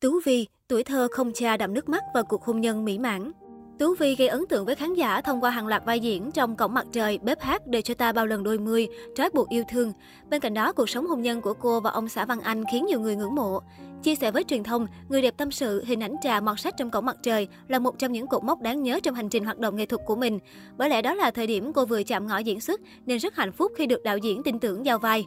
Tú Vi, tuổi thơ không cha đậm nước mắt và cuộc hôn nhân mỹ mãn. Tú Vi gây ấn tượng với khán giả thông qua hàng loạt vai diễn trong Cổng mặt trời, Bếp hát để cho ta bao lần đôi mươi, Trói buộc yêu thương. Bên cạnh đó, cuộc sống hôn nhân của cô và ông xã Văn Anh khiến nhiều người ngưỡng mộ. Chia sẻ với truyền thông, người đẹp tâm sự hình ảnh trà mọt sách trong Cổng mặt trời là một trong những cột mốc đáng nhớ trong hành trình hoạt động nghệ thuật của mình. Bởi lẽ đó là thời điểm cô vừa chạm ngõ diễn xuất nên rất hạnh phúc khi được đạo diễn tin tưởng giao vai.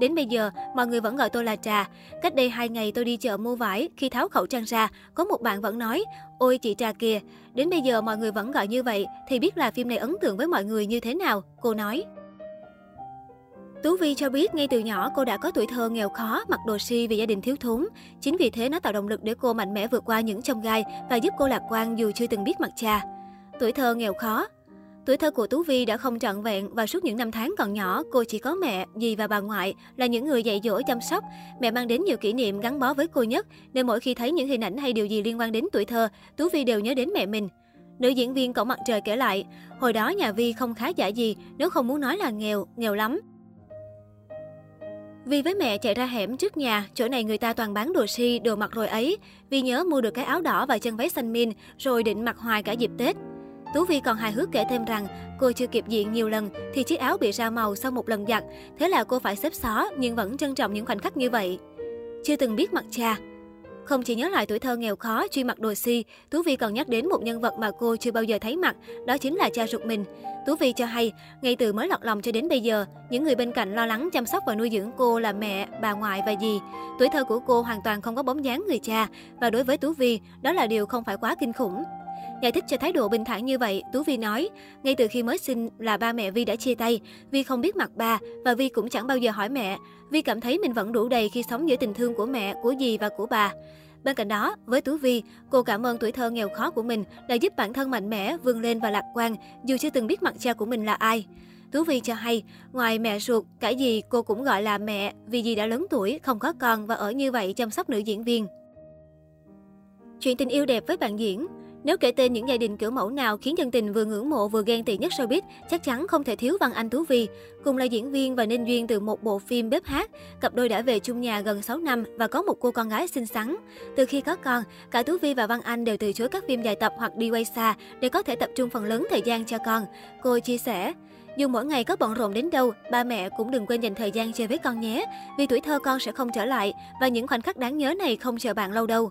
Đến bây giờ, mọi người vẫn gọi tôi là Trà. Cách đây hai ngày tôi đi chợ mua vải, khi tháo khẩu trang ra, có một bạn vẫn nói, ôi chị Trà kìa. Đến bây giờ mọi người vẫn gọi như vậy, thì biết là phim này ấn tượng với mọi người như thế nào, cô nói. Tú Vi cho biết ngay từ nhỏ cô đã có tuổi thơ nghèo khó, mặc đồ si vì gia đình thiếu thốn. Chính vì thế nó tạo động lực để cô mạnh mẽ vượt qua những chông gai và giúp cô lạc quan dù chưa từng biết mặt cha. Tuổi thơ nghèo khó, Tuổi thơ của Tú Vi đã không trọn vẹn và suốt những năm tháng còn nhỏ, cô chỉ có mẹ, dì và bà ngoại là những người dạy dỗ chăm sóc. Mẹ mang đến nhiều kỷ niệm gắn bó với cô nhất, nên mỗi khi thấy những hình ảnh hay điều gì liên quan đến tuổi thơ, Tú Vi đều nhớ đến mẹ mình. Nữ diễn viên Cổng Mặt Trời kể lại, hồi đó nhà Vi không khá giả gì, nếu không muốn nói là nghèo, nghèo lắm. Vì với mẹ chạy ra hẻm trước nhà, chỗ này người ta toàn bán đồ si, đồ mặc rồi ấy. vi nhớ mua được cái áo đỏ và chân váy xanh min, rồi định mặc hoài cả dịp Tết. Tú Vi còn hài hước kể thêm rằng cô chưa kịp diện nhiều lần thì chiếc áo bị ra màu sau một lần giặt, thế là cô phải xếp xó nhưng vẫn trân trọng những khoảnh khắc như vậy. Chưa từng biết mặt cha, không chỉ nhớ lại tuổi thơ nghèo khó, chuyên mặc đồ si, Tú Vi còn nhắc đến một nhân vật mà cô chưa bao giờ thấy mặt, đó chính là cha ruột mình. Tú Vi cho hay, ngay từ mới lọt lòng cho đến bây giờ, những người bên cạnh lo lắng chăm sóc và nuôi dưỡng cô là mẹ, bà ngoại và dì. Tuổi thơ của cô hoàn toàn không có bóng dáng người cha, và đối với Tú Vi, đó là điều không phải quá kinh khủng. Giải thích cho thái độ bình thản như vậy, Tú Vi nói, ngay từ khi mới sinh là ba mẹ Vi đã chia tay, Vi không biết mặt ba và Vi cũng chẳng bao giờ hỏi mẹ. Vi cảm thấy mình vẫn đủ đầy khi sống giữa tình thương của mẹ, của dì và của bà. Bên cạnh đó, với Tú Vi, cô cảm ơn tuổi thơ nghèo khó của mình đã giúp bản thân mạnh mẽ, vươn lên và lạc quan, dù chưa từng biết mặt cha của mình là ai. Tú Vi cho hay, ngoài mẹ ruột, cả dì cô cũng gọi là mẹ vì dì đã lớn tuổi, không có con và ở như vậy chăm sóc nữ diễn viên. Chuyện tình yêu đẹp với bạn diễn nếu kể tên những gia đình kiểu mẫu nào khiến dân tình vừa ngưỡng mộ vừa ghen tị nhất showbiz, chắc chắn không thể thiếu Văn Anh Tú Vi. Cùng là diễn viên và nên duyên từ một bộ phim bếp hát, cặp đôi đã về chung nhà gần 6 năm và có một cô con gái xinh xắn. Từ khi có con, cả Tú Vi và Văn Anh đều từ chối các phim dài tập hoặc đi quay xa để có thể tập trung phần lớn thời gian cho con. Cô chia sẻ, dù mỗi ngày có bận rộn đến đâu, ba mẹ cũng đừng quên dành thời gian chơi với con nhé, vì tuổi thơ con sẽ không trở lại và những khoảnh khắc đáng nhớ này không chờ bạn lâu đâu.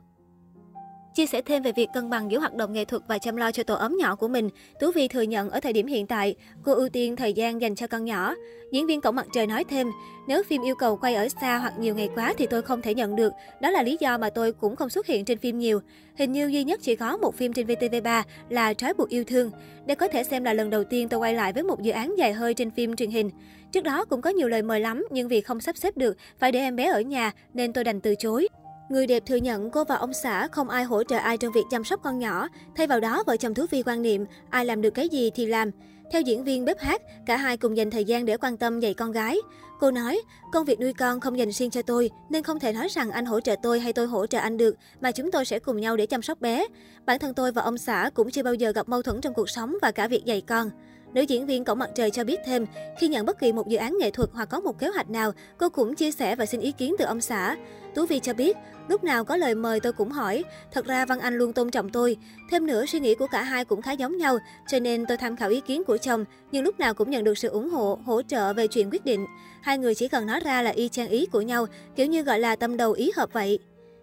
Chia sẻ thêm về việc cân bằng giữa hoạt động nghệ thuật và chăm lo cho tổ ấm nhỏ của mình, Tú Vi thừa nhận ở thời điểm hiện tại, cô ưu tiên thời gian dành cho con nhỏ. Diễn viên Cổng Mặt Trời nói thêm, nếu phim yêu cầu quay ở xa hoặc nhiều ngày quá thì tôi không thể nhận được. Đó là lý do mà tôi cũng không xuất hiện trên phim nhiều. Hình như duy nhất chỉ có một phim trên VTV3 là Trói buộc yêu thương. Đây có thể xem là lần đầu tiên tôi quay lại với một dự án dài hơi trên phim truyền hình. Trước đó cũng có nhiều lời mời lắm, nhưng vì không sắp xếp được, phải để em bé ở nhà nên tôi đành từ chối. Người đẹp thừa nhận cô và ông xã không ai hỗ trợ ai trong việc chăm sóc con nhỏ. Thay vào đó, vợ chồng Thú Vi quan niệm ai làm được cái gì thì làm. Theo diễn viên bếp hát, cả hai cùng dành thời gian để quan tâm dạy con gái. Cô nói, công việc nuôi con không dành riêng cho tôi, nên không thể nói rằng anh hỗ trợ tôi hay tôi hỗ trợ anh được, mà chúng tôi sẽ cùng nhau để chăm sóc bé. Bản thân tôi và ông xã cũng chưa bao giờ gặp mâu thuẫn trong cuộc sống và cả việc dạy con. Nữ diễn viên Cổng Mặt Trời cho biết thêm, khi nhận bất kỳ một dự án nghệ thuật hoặc có một kế hoạch nào, cô cũng chia sẻ và xin ý kiến từ ông xã. Tú Vi cho biết, lúc nào có lời mời tôi cũng hỏi, thật ra Văn Anh luôn tôn trọng tôi. Thêm nữa, suy nghĩ của cả hai cũng khá giống nhau, cho nên tôi tham khảo ý kiến của chồng, nhưng lúc nào cũng nhận được sự ủng hộ, hỗ trợ về chuyện quyết định. Hai người chỉ cần nói ra là y chang ý của nhau, kiểu như gọi là tâm đầu ý hợp vậy.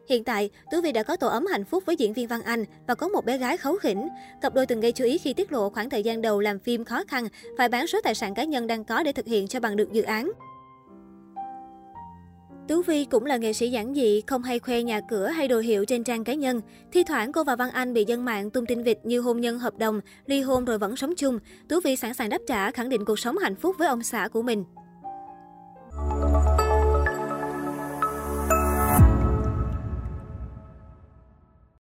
Hiện tại, Tú Vi đã có tổ ấm hạnh phúc với diễn viên Văn Anh và có một bé gái khấu khỉnh. Cặp đôi từng gây chú ý khi tiết lộ khoảng thời gian đầu làm phim khó khăn, phải bán số tài sản cá nhân đang có để thực hiện cho bằng được dự án. Tú Vi cũng là nghệ sĩ giản dị, không hay khoe nhà cửa hay đồ hiệu trên trang cá nhân. Thi thoảng cô và Văn Anh bị dân mạng tung tin vịt như hôn nhân hợp đồng, ly hôn rồi vẫn sống chung. Tú Vi sẵn sàng đáp trả, khẳng định cuộc sống hạnh phúc với ông xã của mình.